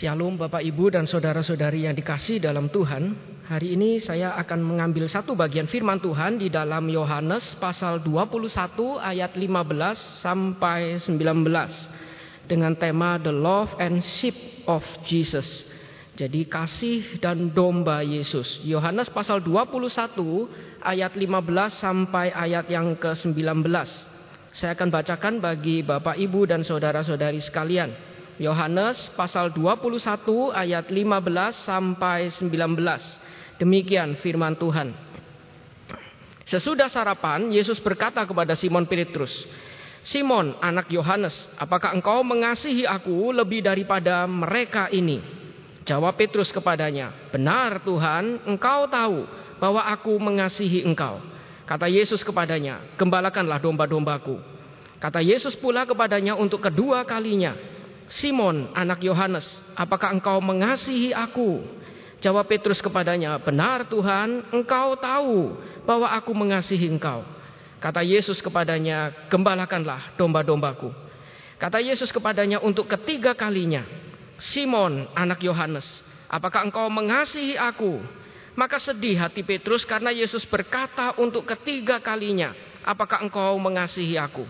Shalom Bapak Ibu dan saudara-saudari yang dikasih dalam Tuhan. Hari ini saya akan mengambil satu bagian firman Tuhan di dalam Yohanes pasal 21 ayat 15 sampai 19 dengan tema The Love and Sheep of Jesus. Jadi kasih dan domba Yesus. Yohanes pasal 21 ayat 15 sampai ayat yang ke-19. Saya akan bacakan bagi Bapak Ibu dan saudara-saudari sekalian. Yohanes pasal 21 ayat 15 sampai 19. Demikian firman Tuhan. Sesudah sarapan, Yesus berkata kepada Simon Petrus, "Simon, anak Yohanes, apakah engkau mengasihi aku lebih daripada mereka ini?" Jawab Petrus kepadanya, "Benar, Tuhan, engkau tahu bahwa aku mengasihi engkau." Kata Yesus kepadanya, "Gembalakanlah domba-dombaku." Kata Yesus pula kepadanya untuk kedua kalinya, Simon, anak Yohanes, apakah engkau mengasihi aku? Jawab Petrus kepadanya, benar Tuhan, engkau tahu bahwa aku mengasihi engkau. Kata Yesus kepadanya, gembalakanlah domba-dombaku. Kata Yesus kepadanya untuk ketiga kalinya, Simon, anak Yohanes, apakah engkau mengasihi aku? Maka sedih hati Petrus karena Yesus berkata untuk ketiga kalinya, apakah engkau mengasihi aku?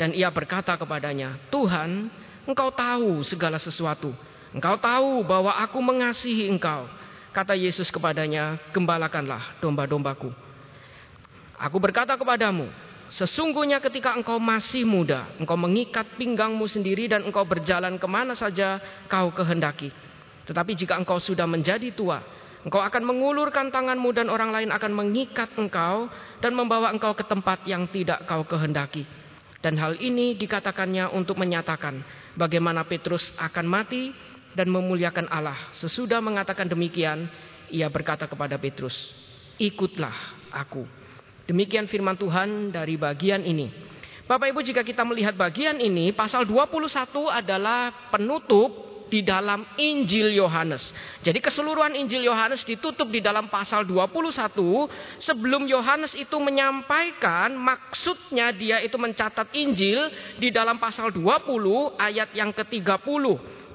Dan ia berkata kepadanya, Tuhan, Engkau tahu segala sesuatu. Engkau tahu bahwa aku mengasihi engkau. Kata Yesus kepadanya, gembalakanlah domba-dombaku. Aku berkata kepadamu, sesungguhnya ketika engkau masih muda, engkau mengikat pinggangmu sendiri dan engkau berjalan ke mana saja kau kehendaki. Tetapi jika engkau sudah menjadi tua, engkau akan mengulurkan tanganmu dan orang lain akan mengikat engkau dan membawa engkau ke tempat yang tidak kau kehendaki. Dan hal ini dikatakannya untuk menyatakan bagaimana Petrus akan mati dan memuliakan Allah. Sesudah mengatakan demikian, ia berkata kepada Petrus, "Ikutlah aku." Demikian firman Tuhan dari bagian ini. Bapak Ibu jika kita melihat bagian ini, pasal 21 adalah penutup di dalam Injil Yohanes. Jadi keseluruhan Injil Yohanes ditutup di dalam pasal 21 sebelum Yohanes itu menyampaikan maksudnya dia itu mencatat Injil di dalam pasal 20 ayat yang ke-30.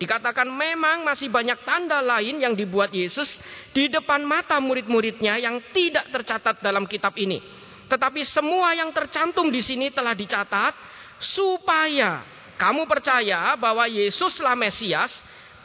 Dikatakan memang masih banyak tanda lain yang dibuat Yesus di depan mata murid-muridnya yang tidak tercatat dalam kitab ini. Tetapi semua yang tercantum di sini telah dicatat supaya kamu percaya bahwa Yesuslah Mesias,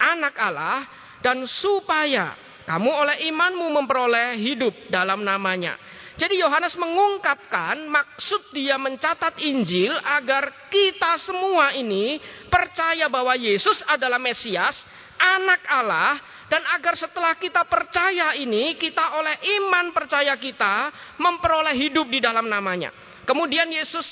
anak Allah, dan supaya kamu oleh imanmu memperoleh hidup dalam namanya. Jadi Yohanes mengungkapkan maksud dia mencatat Injil agar kita semua ini percaya bahwa Yesus adalah Mesias, anak Allah, dan agar setelah kita percaya ini, kita oleh iman percaya kita memperoleh hidup di dalam namanya. Kemudian Yesus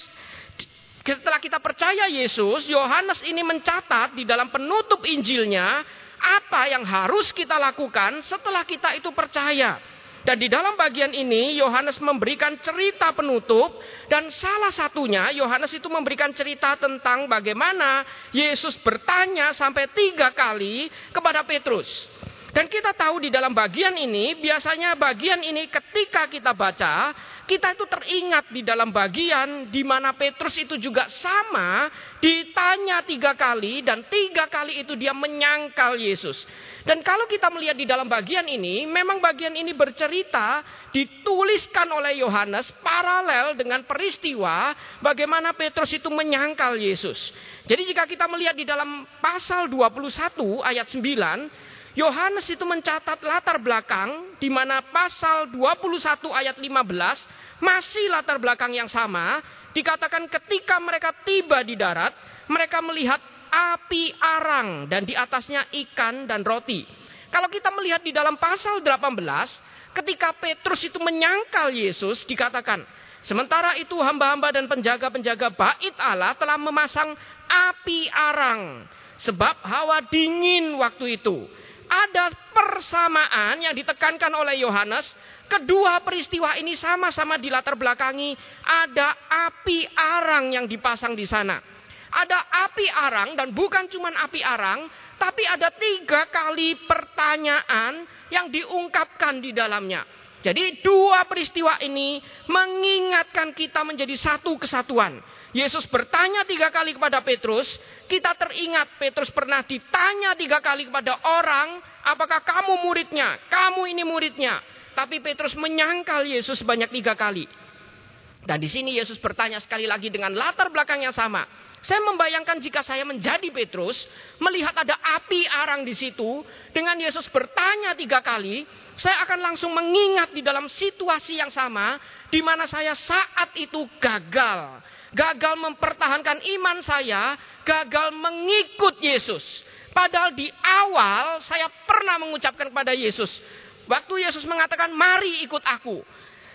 setelah kita percaya Yesus, Yohanes ini mencatat di dalam penutup Injilnya apa yang harus kita lakukan setelah kita itu percaya. Dan di dalam bagian ini Yohanes memberikan cerita penutup dan salah satunya Yohanes itu memberikan cerita tentang bagaimana Yesus bertanya sampai tiga kali kepada Petrus. Dan kita tahu di dalam bagian ini biasanya bagian ini ketika kita baca kita itu teringat di dalam bagian di mana Petrus itu juga sama ditanya tiga kali dan tiga kali itu dia menyangkal Yesus. Dan kalau kita melihat di dalam bagian ini, memang bagian ini bercerita dituliskan oleh Yohanes paralel dengan peristiwa bagaimana Petrus itu menyangkal Yesus. Jadi jika kita melihat di dalam pasal 21 ayat 9, Yohanes itu mencatat latar belakang di mana pasal 21 ayat 15 masih latar belakang yang sama, dikatakan ketika mereka tiba di darat, mereka melihat api arang dan di atasnya ikan dan roti. Kalau kita melihat di dalam pasal 18, ketika Petrus itu menyangkal Yesus, dikatakan, sementara itu hamba-hamba dan penjaga-penjaga bait Allah telah memasang api arang. Sebab hawa dingin waktu itu. Ada persamaan yang ditekankan oleh Yohanes Kedua peristiwa ini sama-sama dilatar belakangi ada api arang yang dipasang di sana. Ada api arang dan bukan cuma api arang, tapi ada tiga kali pertanyaan yang diungkapkan di dalamnya. Jadi dua peristiwa ini mengingatkan kita menjadi satu kesatuan. Yesus bertanya tiga kali kepada Petrus, kita teringat Petrus pernah ditanya tiga kali kepada orang, apakah kamu muridnya? Kamu ini muridnya. Tapi Petrus menyangkal Yesus sebanyak tiga kali. Dan di sini Yesus bertanya sekali lagi dengan latar belakang yang sama. Saya membayangkan jika saya menjadi Petrus, melihat ada api arang di situ, dengan Yesus bertanya tiga kali, saya akan langsung mengingat di dalam situasi yang sama, di mana saya saat itu gagal gagal mempertahankan iman saya, gagal mengikut Yesus. Padahal di awal saya pernah mengucapkan kepada Yesus, waktu Yesus mengatakan, "Mari ikut aku."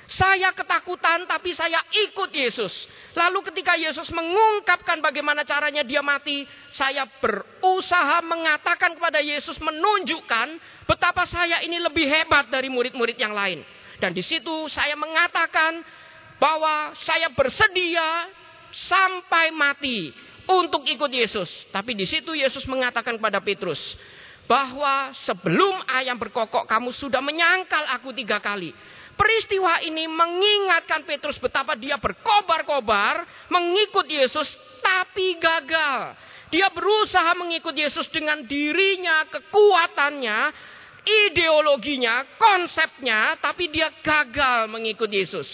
Saya ketakutan tapi saya ikut Yesus. Lalu ketika Yesus mengungkapkan bagaimana caranya dia mati, saya berusaha mengatakan kepada Yesus menunjukkan betapa saya ini lebih hebat dari murid-murid yang lain. Dan di situ saya mengatakan bahwa saya bersedia sampai mati untuk ikut Yesus. Tapi di situ Yesus mengatakan kepada Petrus bahwa sebelum ayam berkokok kamu sudah menyangkal aku tiga kali. Peristiwa ini mengingatkan Petrus betapa dia berkobar-kobar mengikut Yesus tapi gagal. Dia berusaha mengikut Yesus dengan dirinya, kekuatannya, ideologinya, konsepnya, tapi dia gagal mengikut Yesus.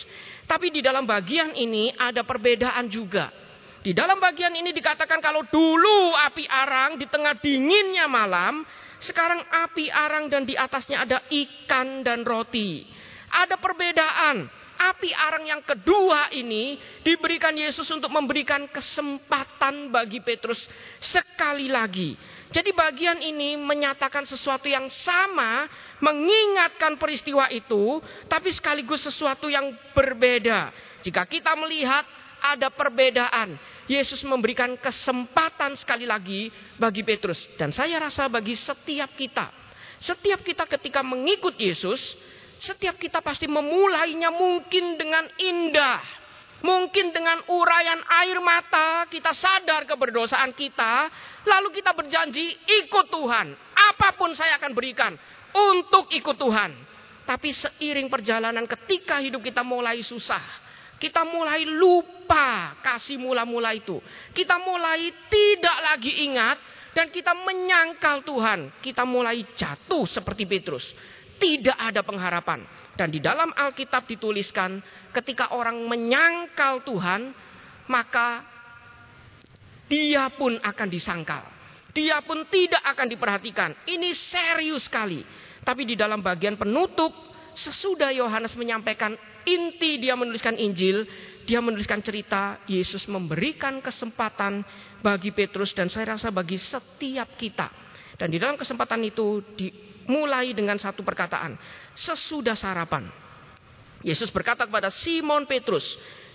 Tapi di dalam bagian ini ada perbedaan juga. Di dalam bagian ini dikatakan kalau dulu api arang di tengah dinginnya malam, sekarang api arang dan di atasnya ada ikan dan roti. Ada perbedaan. Api arang yang kedua ini diberikan Yesus untuk memberikan kesempatan bagi Petrus sekali lagi. Jadi bagian ini menyatakan sesuatu yang sama, mengingatkan peristiwa itu, tapi sekaligus sesuatu yang berbeda. Jika kita melihat ada perbedaan, Yesus memberikan kesempatan sekali lagi bagi Petrus. Dan saya rasa bagi setiap kita. Setiap kita ketika mengikut Yesus, setiap kita pasti memulainya mungkin dengan indah Mungkin dengan urayan air mata kita sadar keberdosaan kita. Lalu kita berjanji ikut Tuhan. Apa pun saya akan berikan untuk ikut Tuhan. Tapi seiring perjalanan ketika hidup kita mulai susah. Kita mulai lupa kasih mula-mula itu. Kita mulai tidak lagi ingat. Dan kita menyangkal Tuhan. Kita mulai jatuh seperti Petrus. Tidak ada pengharapan. Dan di dalam Alkitab dituliskan ketika orang menyangkal Tuhan, maka dia pun akan disangkal. Dia pun tidak akan diperhatikan. Ini serius sekali. Tapi di dalam bagian penutup, sesudah Yohanes menyampaikan inti dia menuliskan Injil, dia menuliskan cerita Yesus memberikan kesempatan bagi Petrus dan saya rasa bagi setiap kita. Dan di dalam kesempatan itu dimulai dengan satu perkataan sesudah sarapan. Yesus berkata kepada Simon Petrus,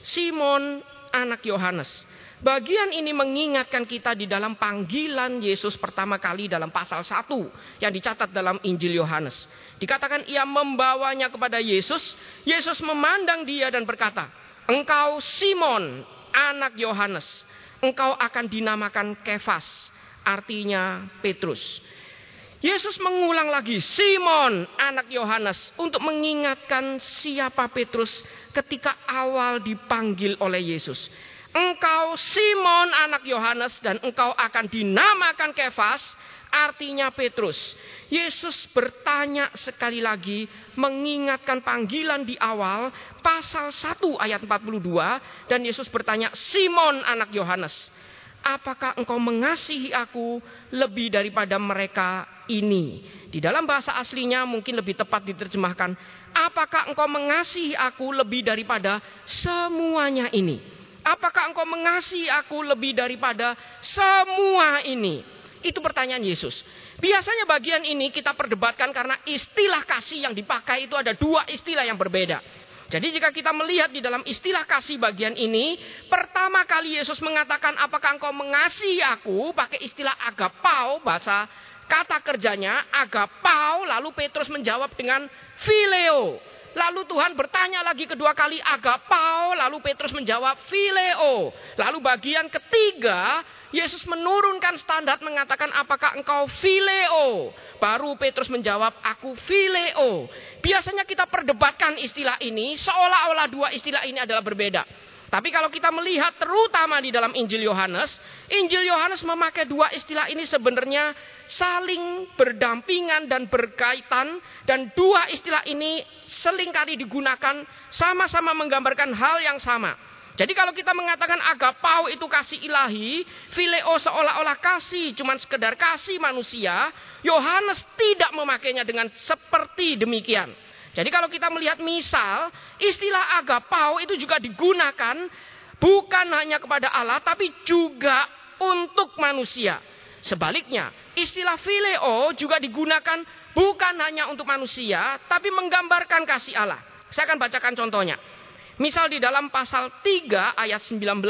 Simon anak Yohanes. Bagian ini mengingatkan kita di dalam panggilan Yesus pertama kali dalam pasal 1 yang dicatat dalam Injil Yohanes. Dikatakan ia membawanya kepada Yesus. Yesus memandang dia dan berkata, Engkau Simon anak Yohanes. Engkau akan dinamakan Kefas. Artinya Petrus. Yesus mengulang lagi Simon anak Yohanes untuk mengingatkan siapa Petrus ketika awal dipanggil oleh Yesus. Engkau Simon anak Yohanes dan engkau akan dinamakan Kefas artinya Petrus. Yesus bertanya sekali lagi mengingatkan panggilan di awal pasal 1 ayat 42 dan Yesus bertanya Simon anak Yohanes apakah engkau mengasihi aku lebih daripada mereka ini? Di dalam bahasa aslinya mungkin lebih tepat diterjemahkan, apakah engkau mengasihi aku lebih daripada semuanya ini? Apakah engkau mengasihi aku lebih daripada semua ini? Itu pertanyaan Yesus. Biasanya bagian ini kita perdebatkan karena istilah kasih yang dipakai itu ada dua istilah yang berbeda. Jadi jika kita melihat di dalam istilah kasih bagian ini, pertama kali Yesus mengatakan apakah engkau mengasihi aku, pakai istilah agapau, bahasa kata kerjanya agapau, lalu Petrus menjawab dengan phileo. Lalu Tuhan bertanya lagi kedua kali agapau, lalu Petrus menjawab phileo. Lalu bagian ketiga, Yesus menurunkan standar mengatakan apakah engkau phileo. Baru Petrus menjawab, aku phileo. Biasanya kita perdebatkan istilah ini, seolah-olah dua istilah ini adalah berbeda. Tapi kalau kita melihat terutama di dalam Injil Yohanes, Injil Yohanes memakai dua istilah ini sebenarnya saling berdampingan dan berkaitan dan dua istilah ini sering kali digunakan sama-sama menggambarkan hal yang sama. Jadi kalau kita mengatakan agapau itu kasih ilahi, fileo seolah-olah kasih, cuman sekedar kasih manusia, Yohanes tidak memakainya dengan seperti demikian. Jadi kalau kita melihat misal, istilah agapau itu juga digunakan bukan hanya kepada Allah, tapi juga untuk manusia. Sebaliknya, istilah fileo juga digunakan bukan hanya untuk manusia, tapi menggambarkan kasih Allah. Saya akan bacakan contohnya. Misal di dalam pasal 3 ayat 19.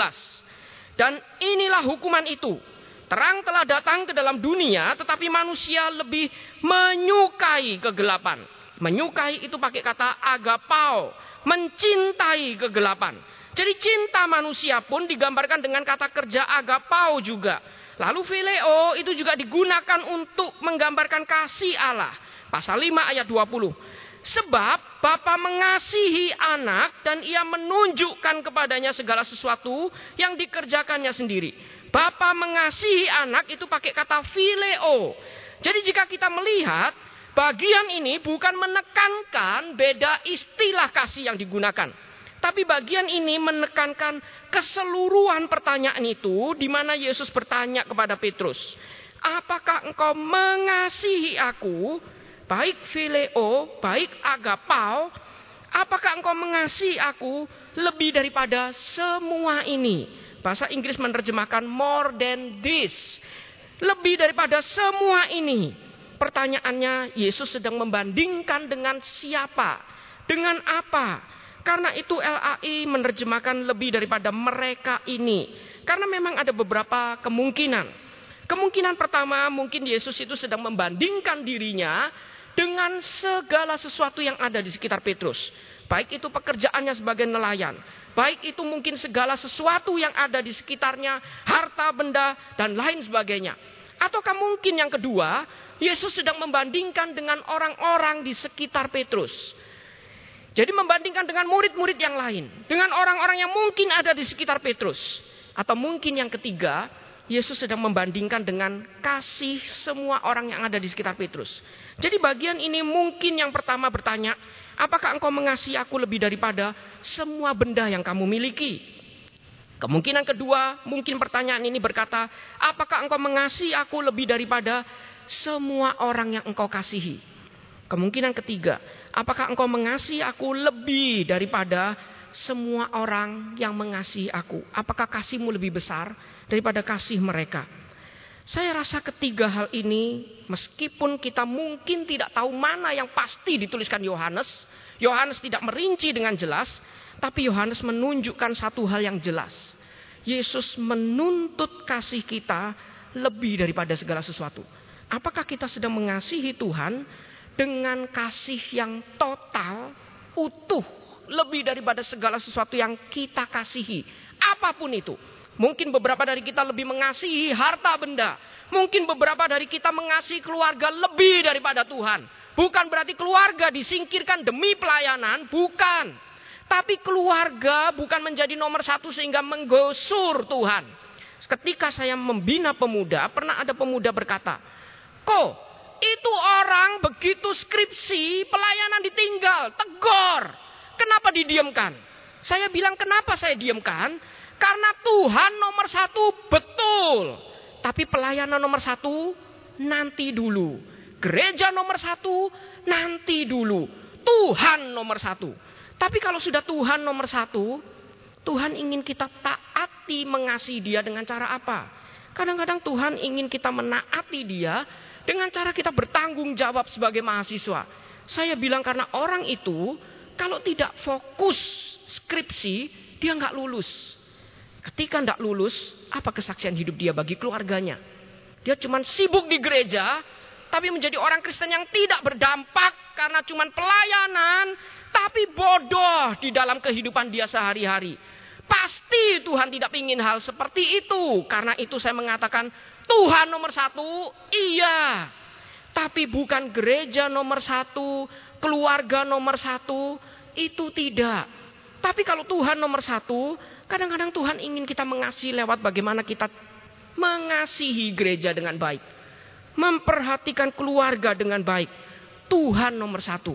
Dan inilah hukuman itu. Terang telah datang ke dalam dunia tetapi manusia lebih menyukai kegelapan. Menyukai itu pakai kata agapau. Mencintai kegelapan. Jadi cinta manusia pun digambarkan dengan kata kerja agapau juga. Lalu phileo itu juga digunakan untuk menggambarkan kasih Allah. Pasal 5 ayat 20. Sebab Bapa mengasihi anak dan ia menunjukkan kepadanya segala sesuatu yang dikerjakannya sendiri. Bapa mengasihi anak itu pakai kata phileo. Jadi jika kita melihat bagian ini bukan menekankan beda istilah kasih yang digunakan. Tapi bagian ini menekankan keseluruhan pertanyaan itu di mana Yesus bertanya kepada Petrus, "Apakah engkau mengasihi aku?" baik phileo, baik agapau, apakah engkau mengasihi aku lebih daripada semua ini? Bahasa Inggris menerjemahkan more than this. Lebih daripada semua ini. Pertanyaannya, Yesus sedang membandingkan dengan siapa? Dengan apa? Karena itu LAI menerjemahkan lebih daripada mereka ini. Karena memang ada beberapa kemungkinan. Kemungkinan pertama mungkin Yesus itu sedang membandingkan dirinya dengan segala sesuatu yang ada di sekitar Petrus. Baik itu pekerjaannya sebagai nelayan, baik itu mungkin segala sesuatu yang ada di sekitarnya, harta benda dan lain sebagainya. Ataukah mungkin yang kedua, Yesus sedang membandingkan dengan orang-orang di sekitar Petrus. Jadi membandingkan dengan murid-murid yang lain, dengan orang-orang yang mungkin ada di sekitar Petrus. Atau mungkin yang ketiga, Yesus sedang membandingkan dengan kasih semua orang yang ada di sekitar Petrus. Jadi bagian ini mungkin yang pertama bertanya, apakah engkau mengasihi aku lebih daripada semua benda yang kamu miliki? Kemungkinan kedua, mungkin pertanyaan ini berkata, apakah engkau mengasihi aku lebih daripada semua orang yang engkau kasihi? Kemungkinan ketiga, apakah engkau mengasihi aku lebih daripada semua orang yang mengasihi aku? Apakah kasihmu lebih besar daripada kasih mereka? Saya rasa ketiga hal ini, meskipun kita mungkin tidak tahu mana yang pasti dituliskan Yohanes, Yohanes tidak merinci dengan jelas, tapi Yohanes menunjukkan satu hal yang jelas. Yesus menuntut kasih kita lebih daripada segala sesuatu. Apakah kita sedang mengasihi Tuhan dengan kasih yang total, utuh, lebih daripada segala sesuatu yang kita kasihi, apa pun itu? Mungkin beberapa dari kita lebih mengasihi harta benda. Mungkin beberapa dari kita mengasihi keluarga lebih daripada Tuhan. Bukan berarti keluarga disingkirkan demi pelayanan, bukan. Tapi keluarga bukan menjadi nomor satu sehingga menggosur Tuhan. Ketika saya membina pemuda, pernah ada pemuda berkata, Kok itu orang begitu skripsi, pelayanan ditinggal, tegor. Kenapa didiamkan? Saya bilang kenapa saya diamkan? Karena Tuhan nomor satu betul. Tapi pelayanan nomor satu nanti dulu. Gereja nomor satu nanti dulu. Tuhan nomor satu. Tapi kalau sudah Tuhan nomor satu, Tuhan ingin kita taati mengasihi dia dengan cara apa? Kadang-kadang Tuhan ingin kita menaati dia dengan cara kita bertanggung jawab sebagai mahasiswa. Saya bilang karena orang itu kalau tidak fokus skripsi, dia nggak lulus. Ketika tidak lulus, apa kesaksian hidup dia bagi keluarganya? Dia cuma sibuk di gereja, tapi menjadi orang Kristen yang tidak berdampak karena cuma pelayanan, tapi bodoh di dalam kehidupan dia sehari-hari. Pasti Tuhan tidak ingin hal seperti itu. Karena itu saya mengatakan Tuhan nomor satu, iya. Tapi bukan gereja nomor satu, keluarga nomor satu, itu tidak. Tapi kalau Tuhan nomor satu, Kadang-kadang Tuhan ingin kita mengasihi lewat bagaimana kita mengasihi gereja dengan baik. Memperhatikan keluarga dengan baik. Tuhan nomor satu.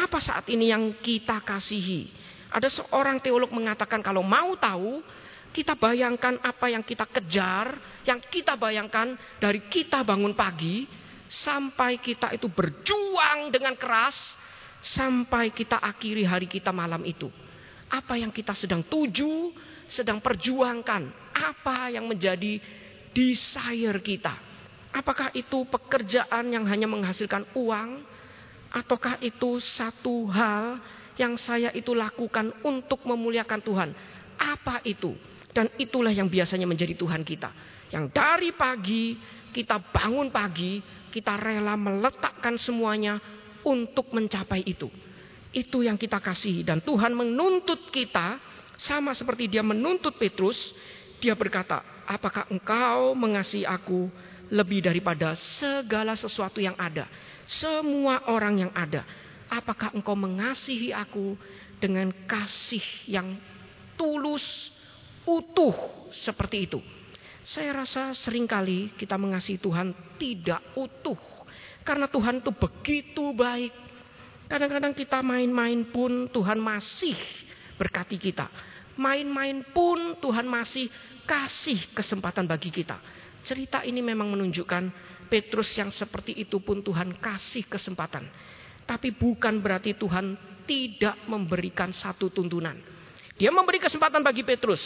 Apa saat ini yang kita kasihi? Ada seorang teolog mengatakan kalau mau tahu, kita bayangkan apa yang kita kejar, yang kita bayangkan dari kita bangun pagi, sampai kita itu berjuang dengan keras, sampai kita akhiri hari kita malam itu apa yang kita sedang tuju, sedang perjuangkan, apa yang menjadi desire kita. Apakah itu pekerjaan yang hanya menghasilkan uang, ataukah itu satu hal yang saya itu lakukan untuk memuliakan Tuhan? Apa itu? Dan itulah yang biasanya menjadi Tuhan kita. Yang dari pagi kita bangun pagi, kita rela meletakkan semuanya untuk mencapai itu. Itu yang kita kasih dan Tuhan menuntut kita sama seperti dia menuntut Petrus, dia berkata, "Apakah engkau mengasihi aku lebih daripada segala sesuatu yang ada, semua orang yang ada? Apakah engkau mengasihi aku dengan kasih yang tulus, utuh seperti itu?" Saya rasa sering kali kita mengasihi Tuhan tidak utuh karena Tuhan itu begitu baik Kadang-kadang kita main-main pun Tuhan masih berkati kita. Main-main pun Tuhan masih kasih kesempatan bagi kita. Cerita ini memang menunjukkan Petrus yang seperti itu pun Tuhan kasih kesempatan. Tapi bukan berarti Tuhan tidak memberikan satu tuntunan. Dia memberi kesempatan bagi Petrus.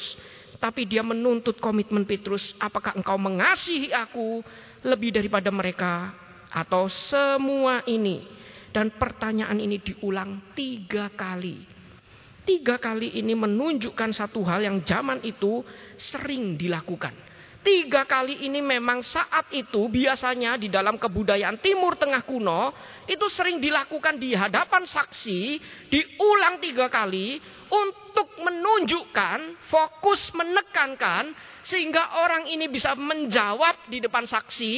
Tapi dia menuntut komitmen Petrus. Apakah engkau mengasihi aku lebih daripada mereka? Atau semua ini dan pertanyaan ini diulang tiga kali. Tiga kali ini menunjukkan satu hal yang zaman itu sering dilakukan. Tiga kali ini memang saat itu biasanya di dalam kebudayaan Timur Tengah kuno itu sering dilakukan di hadapan saksi, diulang tiga kali untuk menunjukkan, fokus menekankan sehingga orang ini bisa menjawab di depan saksi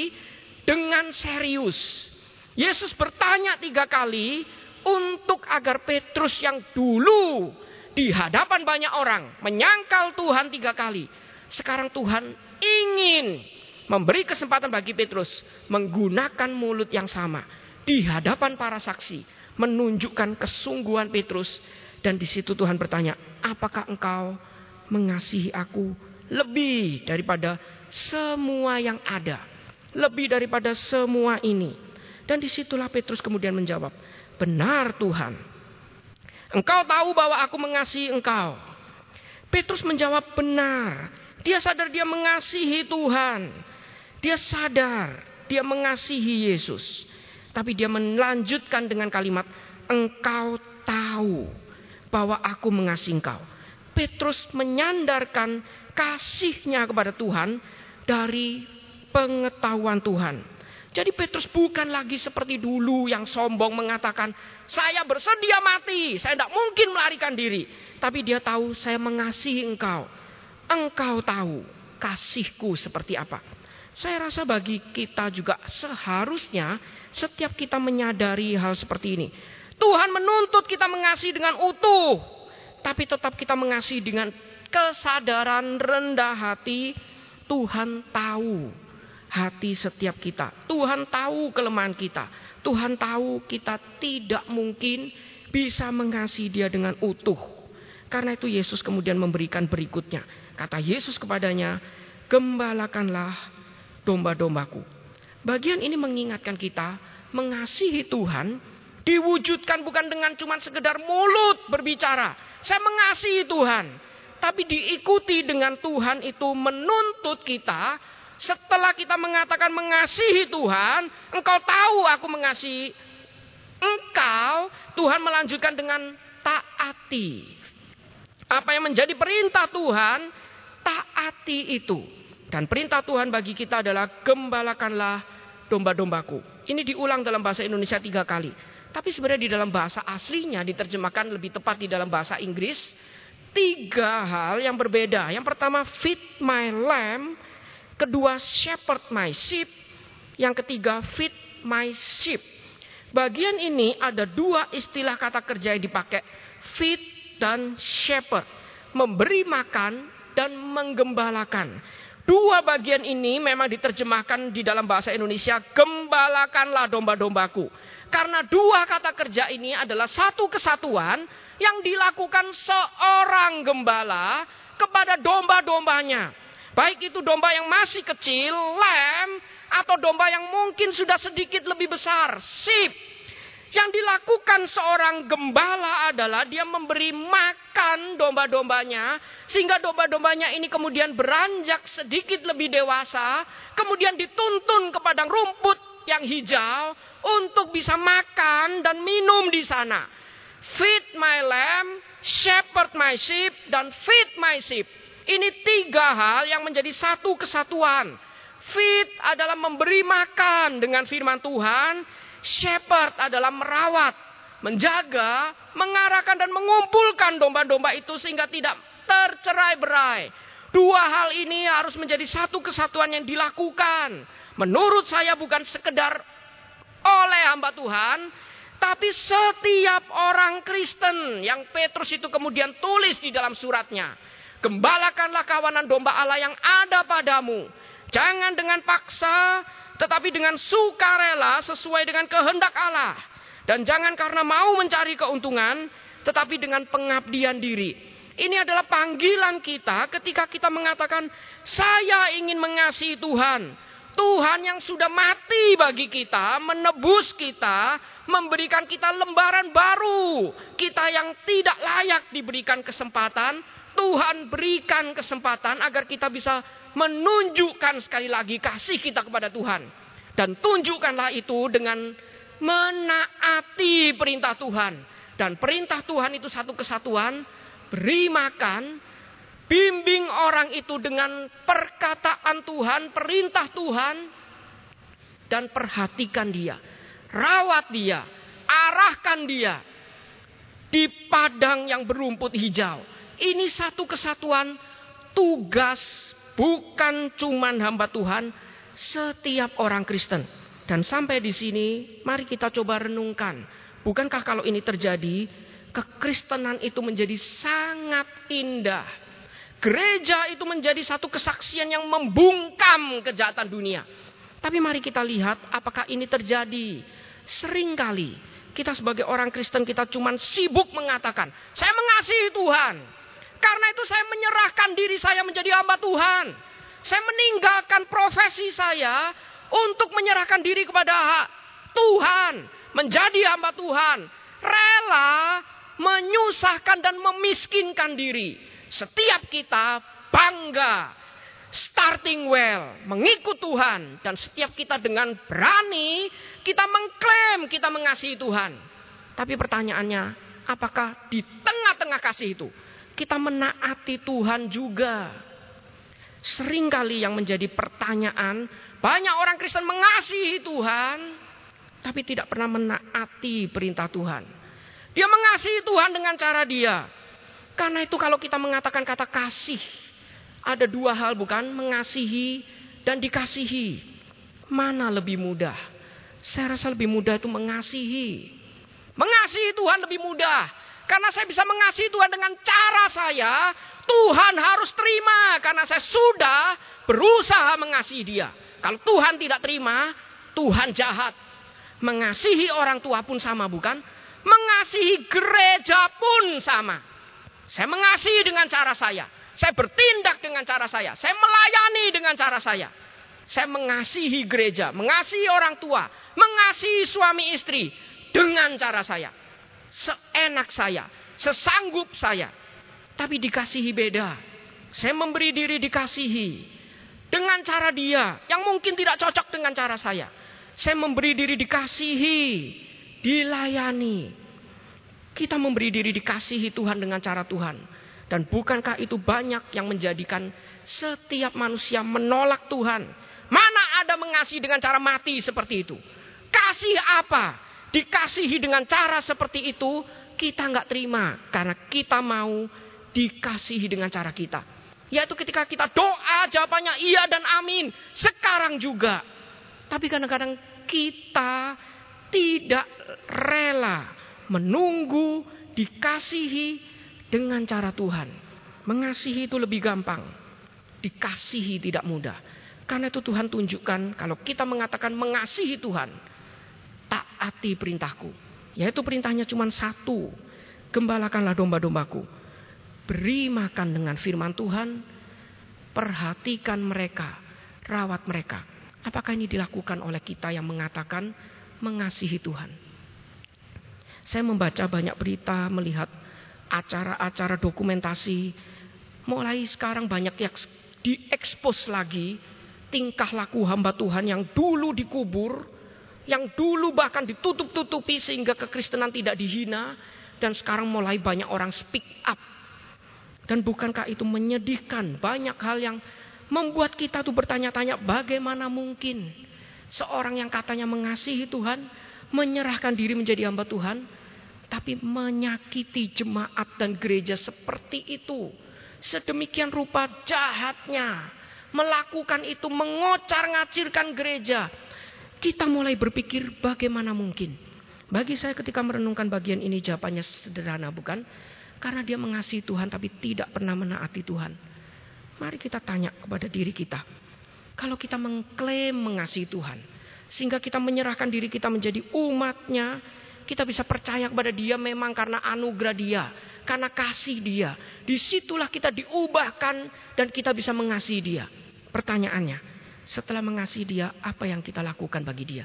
dengan serius. Yesus bertanya tiga kali untuk agar Petrus yang dulu di hadapan banyak orang menyangkal Tuhan tiga kali. Sekarang Tuhan ingin memberi kesempatan bagi Petrus menggunakan mulut yang sama di hadapan para saksi, menunjukkan kesungguhan Petrus dan di situ Tuhan bertanya, "Apakah engkau mengasihi aku lebih daripada semua yang ada, lebih daripada semua ini?" Dan di situlah Petrus kemudian menjawab, benar Tuhan. Engkau tahu bahwa aku mengasihi engkau. Petrus menjawab benar. Dia sadar dia mengasihi Tuhan. Dia sadar dia mengasihi Yesus. Tapi dia melanjutkan dengan kalimat, engkau tahu bahwa aku mengasihi engkau. Petrus menyandarkan kasihnya kepada Tuhan dari pengetahuan Tuhan. Jadi Petrus bukan lagi seperti dulu yang sombong mengatakan, saya bersedia mati, saya tidak mungkin melarikan diri. Tapi dia tahu saya mengasihi engkau. Engkau tahu kasihku seperti apa. Saya rasa bagi kita juga seharusnya setiap kita menyadari hal seperti ini. Tuhan menuntut kita mengasihi dengan utuh. Tapi tetap kita mengasihi dengan kesadaran rendah hati. Tuhan tahu hati setiap kita. Tuhan tahu kelemahan kita. Tuhan tahu kita tidak mungkin bisa mengasihi dia dengan utuh. Karena itu Yesus kemudian memberikan berikutnya. Kata Yesus kepadanya, gembalakanlah domba-dombaku. Bagian ini mengingatkan kita mengasihi Tuhan diwujudkan bukan dengan cuma sekedar mulut berbicara. Saya mengasihi Tuhan. Tapi diikuti dengan Tuhan itu menuntut kita setelah kita mengatakan mengasihi Tuhan, engkau tahu aku mengasihi engkau, Tuhan melanjutkan dengan taati. Apa yang menjadi perintah Tuhan, taati itu. Dan perintah Tuhan bagi kita adalah gembalakanlah domba-dombaku. Ini diulang dalam bahasa Indonesia tiga kali. Tapi sebenarnya di dalam bahasa aslinya diterjemahkan lebih tepat di dalam bahasa Inggris. Tiga hal yang berbeda. Yang pertama, feed my lamb Kedua, shepherd my sheep. Yang ketiga, feed my sheep. Bagian ini ada dua istilah kata kerja yang dipakai. Feed dan shepherd. memberi makan, dan menggembalakan. Dua bagian ini memang diterjemahkan di dalam bahasa Indonesia, gembalakanlah domba-dombaku. Karena dua kata kerja ini adalah satu kesatuan yang dilakukan seorang gembala kepada domba-dombanya. Baik itu domba yang masih kecil, lem, atau domba yang mungkin sudah sedikit lebih besar, sheep. Yang dilakukan seorang gembala adalah dia memberi makan domba-dombanya sehingga domba-dombanya ini kemudian beranjak sedikit lebih dewasa, kemudian dituntun ke padang rumput yang hijau untuk bisa makan dan minum di sana. Feed my lamb, shepherd my sheep, dan feed my sheep. Ini tiga hal yang menjadi satu kesatuan. Feed adalah memberi makan dengan firman Tuhan. Shepherd adalah merawat, menjaga, mengarahkan dan mengumpulkan domba-domba itu sehingga tidak tercerai berai. Dua hal ini harus menjadi satu kesatuan yang dilakukan. Menurut saya bukan sekedar oleh hamba Tuhan, tapi setiap orang Kristen yang Petrus itu kemudian tulis di dalam suratnya. Gembalakanlah kawanan domba Allah yang ada padamu. Jangan dengan paksa, tetapi dengan sukarela sesuai dengan kehendak Allah. Dan jangan karena mau mencari keuntungan, tetapi dengan pengabdian diri. Ini adalah panggilan kita ketika kita mengatakan, saya ingin mengasihi Tuhan. Tuhan yang sudah mati bagi kita, menebus kita, memberikan kita lembaran baru. Kita yang tidak layak diberikan kesempatan, Tuhan berikan kesempatan agar kita bisa menunjukkan sekali lagi kasih kita kepada Tuhan. Dan tunjukkanlah itu dengan menaati perintah Tuhan. Dan perintah Tuhan itu satu kesatuan, beri makan, bimbing orang itu dengan perkataan Tuhan, perintah Tuhan, dan perhatikan dia. Rawat dia, arahkan dia di padang yang berumput hijau. Ini satu kesatuan tugas bukan cuman hamba Tuhan, setiap orang Kristen. Dan sampai di sini, mari kita coba renungkan. Bukankah kalau ini terjadi, kekristenan itu menjadi sangat indah. Gereja itu menjadi satu kesaksian yang membungkam kejahatan dunia. Tapi mari kita lihat apakah ini terjadi. Seringkali kita sebagai orang Kristen kita cuma sibuk mengatakan, saya mengasihi Tuhan. Karena itu saya menyerahkan diri saya menjadi hamba Tuhan. Saya meninggalkan profesi saya untuk menyerahkan diri kepada Tuhan. Menjadi hamba Tuhan. Rela menyusahkan dan memiskinkan diri. Setiap kita bangga starting well, mengikut Tuhan. Dan setiap kita dengan berani, kita mengklaim kita mengasihi Tuhan. Tapi pertanyaannya, apakah di tengah-tengah kasih itu, kita menaati Tuhan juga? Seringkali yang menjadi pertanyaan, banyak orang Kristen mengasihi Tuhan, tapi tidak pernah menaati perintah Tuhan. Dia mengasihi Tuhan dengan cara dia. Karena itu kalau kita mengatakan kata kasih, ada dua hal bukan? Mengasihi dan dikasihi. Mana lebih mudah? Saya rasa lebih mudah itu mengasihi. Mengasihi Tuhan lebih mudah. Karena saya bisa mengasihi Tuhan dengan cara saya. Tuhan harus terima. Karena saya sudah berusaha mengasihi dia. Kalau Tuhan tidak terima, Tuhan jahat. Mengasihi orang tua pun sama bukan? Mengasihi gereja pun sama. Saya mengasihi dengan cara saya. Saya bertindak dengan cara saya. Saya melayani dengan cara saya. Saya mengasihi gereja, mengasihi orang tua, mengasihi suami istri dengan cara saya. Seenak saya, sesanggup saya. Tapi dikasihi beda. Saya memberi diri dikasihi. Dengan cara dia yang mungkin tidak cocok dengan cara saya. Saya memberi diri dikasihi, dilayani. Kita memberi diri dikasihi Tuhan dengan cara Tuhan. Dan bukankah itu banyak yang menjadikan setiap manusia menolak Tuhan? Mana ada mengasihi dengan cara mati seperti itu? Kasih apa? Dikasihi dengan cara seperti itu, kita nggak terima. Karena kita mau dikasihi dengan cara kita. Yaitu ketika kita doa, jawabannya iya dan amin. Sekarang juga. Tapi kadang-kadang kita tidak rela menunggu dikasihi dengan cara Tuhan. Mengasihi itu lebih gampang. Dikasihi tidak mudah. Karena itu Tuhan tunjukkan kalau kita mengatakan mengasihi Tuhan. Taati perintahku. Yaitu perintahnya cuma satu. Gembalakanlah domba-dombaku. Beri makan dengan firman Tuhan. Perhatikan mereka. Rawat mereka. Apakah ini dilakukan oleh kita yang mengatakan mengasihi Tuhan? Saya membaca banyak berita, melihat acara-acara dokumentasi. Mulai sekarang banyak yang diekspos lagi tingkah laku hamba Tuhan yang dulu dikubur, yang dulu bahkan ditutup-tutupi sehingga kekristenan tidak dihina, dan sekarang mulai banyak orang speak up. Dan bukankah itu menyedihkan banyak hal yang membuat kita tuh bertanya-tanya bagaimana mungkin seorang yang katanya mengasihi Tuhan, menyerahkan diri menjadi hamba Tuhan, tapi menyakiti jemaat dan gereja seperti itu. Sedemikian rupa jahatnya melakukan itu, mengocar-ngacirkan gereja. Kita mulai berpikir bagaimana mungkin. Bagi saya ketika merenungkan bagian ini jawabannya sederhana bukan? Karena dia mengasihi Tuhan tapi tidak pernah menaati Tuhan. Mari kita tanya kepada diri kita. Kalau kita mengklaim mengasihi Tuhan. Sehingga kita menyerahkan diri kita menjadi umatnya. Kita bisa percaya kepada dia memang karena anugerah dia. Karena kasih dia. Di situlah kita diubahkan dan kita bisa mengasihi dia. Pertanyaannya, setelah mengasihi dia, apa yang kita lakukan bagi dia?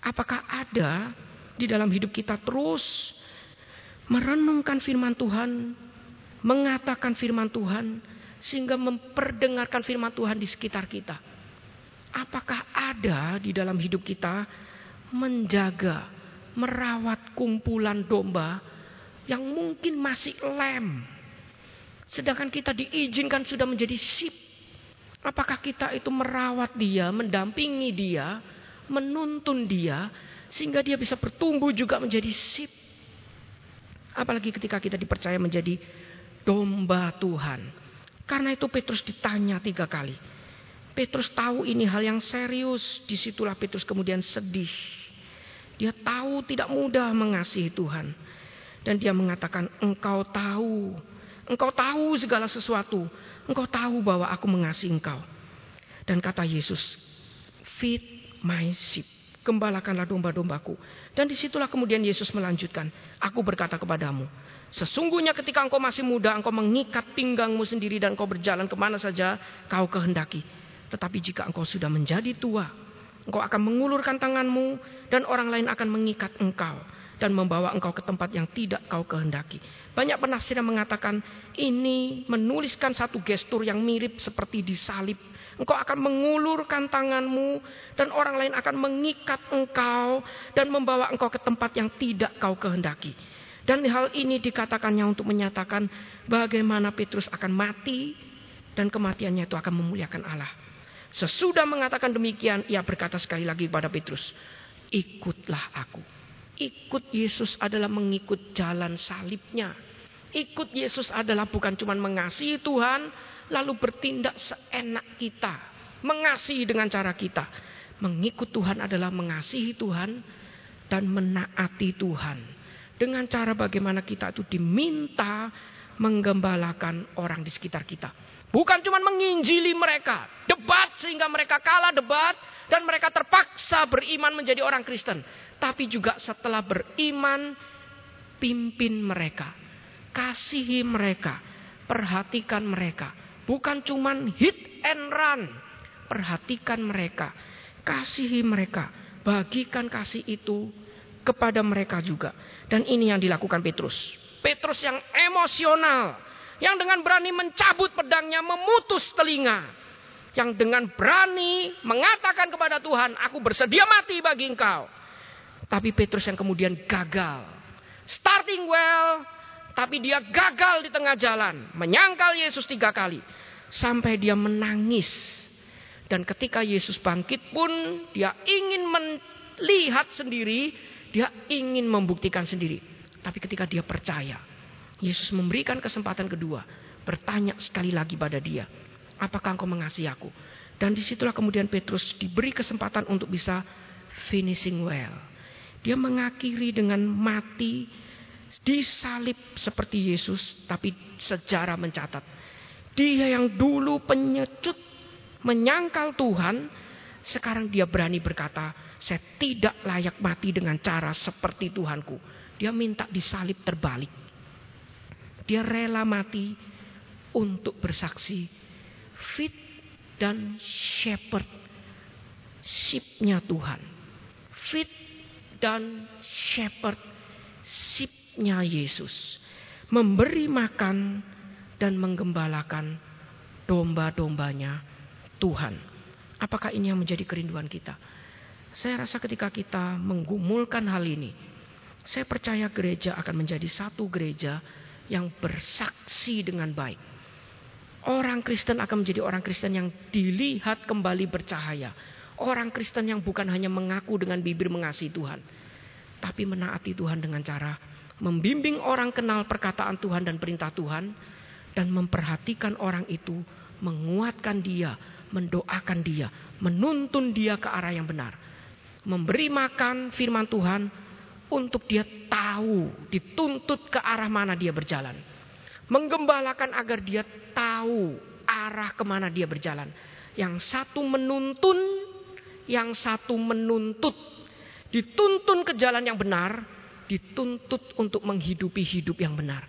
Apakah ada di dalam hidup kita terus merenungkan firman Tuhan, mengatakan firman Tuhan, sehingga memperdengarkan firman Tuhan di sekitar kita? Apakah ada di dalam hidup kita menjaga, merawat kumpulan domba yang mungkin masih lem, sedangkan kita diizinkan sudah menjadi sip Apakah kita itu merawat dia, mendampingi dia, menuntun dia, sehingga dia bisa bertumbuh juga menjadi sip. Apalagi ketika kita dipercaya menjadi domba Tuhan. Karena itu Petrus ditanya tiga kali. Petrus tahu ini hal yang serius. Di situlah Petrus kemudian sedih. Dia tahu tidak mudah mengasihi Tuhan. Dan dia mengatakan, engkau tahu. Engkau tahu segala sesuatu. Engkau tahu bahwa aku mengasihi engkau. Dan kata Yesus, feed my sheep. Gembalakanlah domba-dombaku. Dan di situlah kemudian Yesus melanjutkan. Aku berkata kepadamu. Sesungguhnya ketika engkau masih muda, engkau mengikat pinggangmu sendiri dan engkau berjalan ke mana saja kau kehendaki. Tetapi jika engkau sudah menjadi tua, engkau akan mengulurkan tanganmu dan orang lain akan mengikat engkau dan membawa engkau ke tempat yang tidak kau kehendaki. Banyak penafsir yang mengatakan ini menuliskan satu gestur yang mirip seperti disalib. Engkau akan mengulurkan tanganmu dan orang lain akan mengikat engkau dan membawa engkau ke tempat yang tidak kau kehendaki. Dan hal ini dikatakannya untuk menyatakan bagaimana Petrus akan mati dan kematiannya itu akan memuliakan Allah. Sesudah mengatakan demikian, ia berkata sekali lagi kepada Petrus, "Ikutlah aku." Ikut Yesus adalah mengikut jalan salibnya. Ikut Yesus adalah bukan cuma mengasihi Tuhan, lalu bertindak seenak kita. Mengasihi dengan cara kita. Mengikut Tuhan adalah mengasihi Tuhan dan menaati Tuhan. Dengan cara bagaimana kita itu diminta menggembalakan orang di sekitar kita. Bukan cuma menginjili mereka. Debat sehingga mereka kalah debat. Dan mereka terpaksa beriman menjadi orang Kristen. Tapi juga setelah beriman, pimpin mereka. Kasihi mereka. Perhatikan mereka. Bukan cuman hit and run. Perhatikan mereka. Kasihi mereka. Bagikan kasih itu kepada mereka juga. Dan ini yang dilakukan Petrus. Petrus yang emosional. Yang dengan berani mencabut pedangnya, memutus telinga. Yang dengan berani mengatakan kepada Tuhan, aku bersedia mati bagi engkau. Tapi Petrus yang kemudian gagal. Starting well, tapi dia gagal di tengah jalan. Menyangkal Yesus tiga kali. Sampai dia menangis. Dan ketika Yesus bangkit pun dia ingin melihat sendiri. Dia ingin membuktikan sendiri. Tapi ketika dia percaya. Yesus memberikan kesempatan kedua. Bertanya sekali lagi pada dia. Apakah engkau mengasihi aku? Dan di situlah kemudian Petrus diberi kesempatan untuk bisa finishing well. Dia mengakhiri dengan mati disalib seperti Yesus, tapi sejarah mencatat dia yang dulu penyecut menyangkal Tuhan, sekarang dia berani berkata, saya tidak layak mati dengan cara seperti Tuhanku. Dia minta disalib terbalik. Dia rela mati untuk bersaksi fit dan shepherd sipnya Tuhan. Fit dan shepherd sipnya Yesus. Memberi makan dan menggembalakan domba-dombanya Tuhan. Apakah ini yang menjadi kerinduan kita? Saya rasa ketika kita menggumulkan hal ini, saya percaya gereja akan menjadi satu gereja yang bersaksi dengan baik. Orang Kristen akan menjadi orang Kristen yang dilihat kembali bercahaya. Orang Kristen yang bukan hanya mengaku dengan bibir mengasihi Tuhan, tapi menaati Tuhan dengan cara membimbing orang kenal perkataan Tuhan dan perintah Tuhan, dan memperhatikan orang itu, menguatkan dia, mendoakan dia, menuntun dia ke arah yang benar memberi makan firman Tuhan untuk dia tahu, dituntut ke arah mana dia berjalan. Menggembalakan agar dia tahu arah ke mana dia berjalan. Yang satu menuntun, yang satu menuntut. Dituntun ke jalan yang benar, dituntut untuk menghidupi hidup yang benar.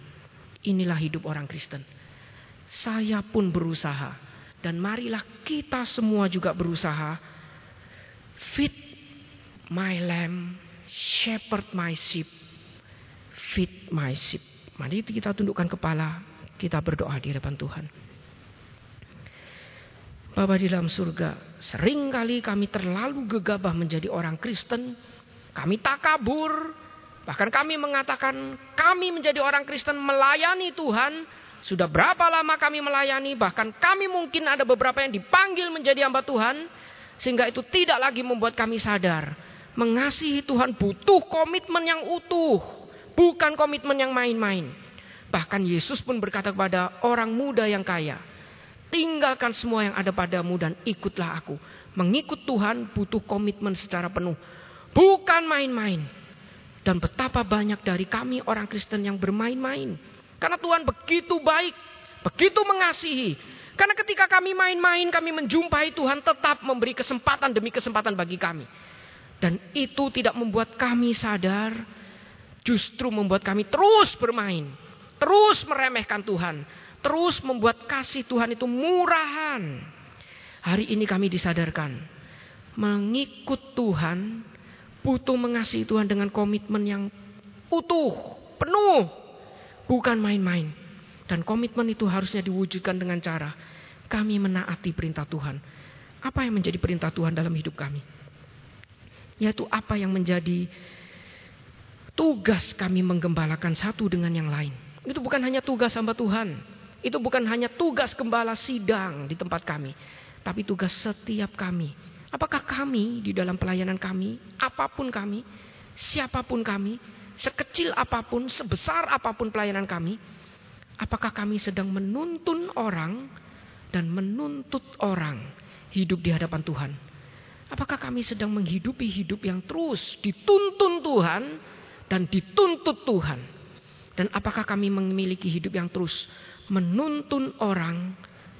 Inilah hidup orang Kristen. Saya pun berusaha. Dan marilah kita semua juga berusaha fit my lamb, shepherd my sheep, feed my sheep. Mari kita tundukkan kepala, kita berdoa di hadapan Tuhan. Bapa di dalam surga, sering kali kami terlalu gegabah menjadi orang Kristen. Kami tak kabur, bahkan kami mengatakan kami menjadi orang Kristen melayani Tuhan. Sudah berapa lama kami melayani, bahkan kami mungkin ada beberapa yang dipanggil menjadi hamba Tuhan. Sehingga itu tidak lagi membuat kami sadar Mengasihi Tuhan butuh komitmen yang utuh, bukan komitmen yang main-main. Bahkan Yesus pun berkata kepada orang muda yang kaya, tinggalkan semua yang ada padamu dan ikutlah aku. Mengikut Tuhan butuh komitmen secara penuh, bukan main-main. Dan betapa banyak dari kami orang Kristen yang bermain-main. Karena Tuhan begitu baik, begitu mengasihi. Karena ketika kami main-main, kami menjumpai Tuhan tetap memberi kesempatan demi kesempatan bagi kami. Dan itu tidak membuat kami sadar, justru membuat kami terus bermain, terus meremehkan Tuhan, terus membuat kasih Tuhan itu murahan. Hari ini kami disadarkan, mengikut Tuhan butuh mengasihi Tuhan dengan komitmen yang utuh, penuh, bukan main-main. Dan komitmen itu harusnya diwujudkan dengan cara kami menaati perintah Tuhan. Apa yang menjadi perintah Tuhan dalam hidup kami? Yaitu apa yang menjadi tugas kami menggembalakan satu dengan yang lain. Itu bukan hanya tugas hamba Tuhan. Itu bukan hanya tugas gembala sidang di tempat kami. Tapi tugas setiap kami. Apakah kami di dalam pelayanan kami, apa pun kami, siapa pun kami, sekecil apa pun, sebesar apa pun pelayanan kami, apakah kami sedang menuntun orang dan menuntut orang hidup di hadapan Tuhan? Apakah kami sedang menghidupi hidup yang terus dituntun Tuhan dan dituntut Tuhan? Dan apakah kami memiliki hidup yang terus menuntun orang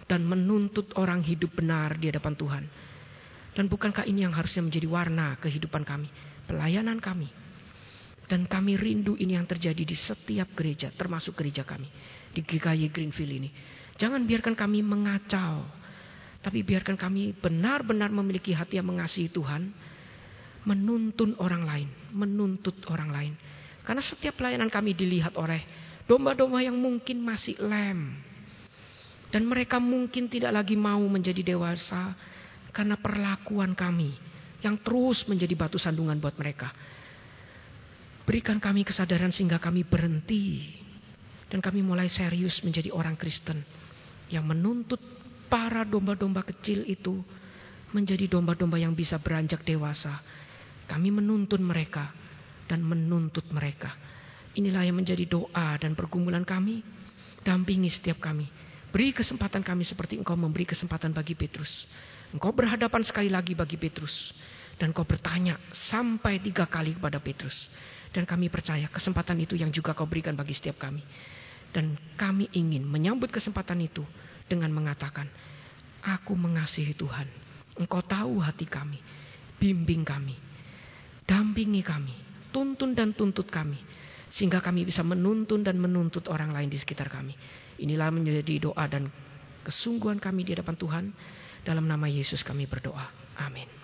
dan menuntut orang hidup benar di hadapan Tuhan? Dan bukankah ini yang harusnya menjadi warna kehidupan kami, pelayanan kami? Dan kami rindu ini yang terjadi di setiap gereja, termasuk gereja kami di GKY Greenfield ini. Jangan biarkan kami mengacau tapi biarkan kami benar-benar memiliki hati yang mengasihi Tuhan. Menuntun orang lain. Menuntut orang lain. Karena setiap pelayanan kami dilihat oleh domba-domba yang mungkin masih lem. Dan mereka mungkin tidak lagi mau menjadi dewasa. Karena perlakuan kami. Yang terus menjadi batu sandungan buat mereka. Berikan kami kesadaran sehingga kami berhenti. Dan kami mulai serius menjadi orang Kristen. Yang menuntut para domba-domba kecil itu menjadi domba-domba yang bisa beranjak dewasa. Kami menuntun mereka dan menuntut mereka. Inilah yang menjadi doa dan pergumulan kami. Dampingi setiap kami. Beri kesempatan kami seperti engkau memberi kesempatan bagi Petrus. Engkau berhadapan sekali lagi bagi Petrus. Dan kau bertanya sampai tiga kali kepada Petrus. Dan kami percaya kesempatan itu yang juga kau berikan bagi setiap kami. Dan kami ingin menyambut kesempatan itu dengan mengatakan, Aku mengasihi Tuhan. Engkau tahu hati kami. Bimbing kami. Dampingi kami. Tuntun dan tuntut kami. Sehingga kami bisa menuntun dan menuntut orang lain di sekitar kami. Inilah menjadi doa dan kesungguhan kami di hadapan Tuhan. Dalam nama Yesus kami berdoa. Amin.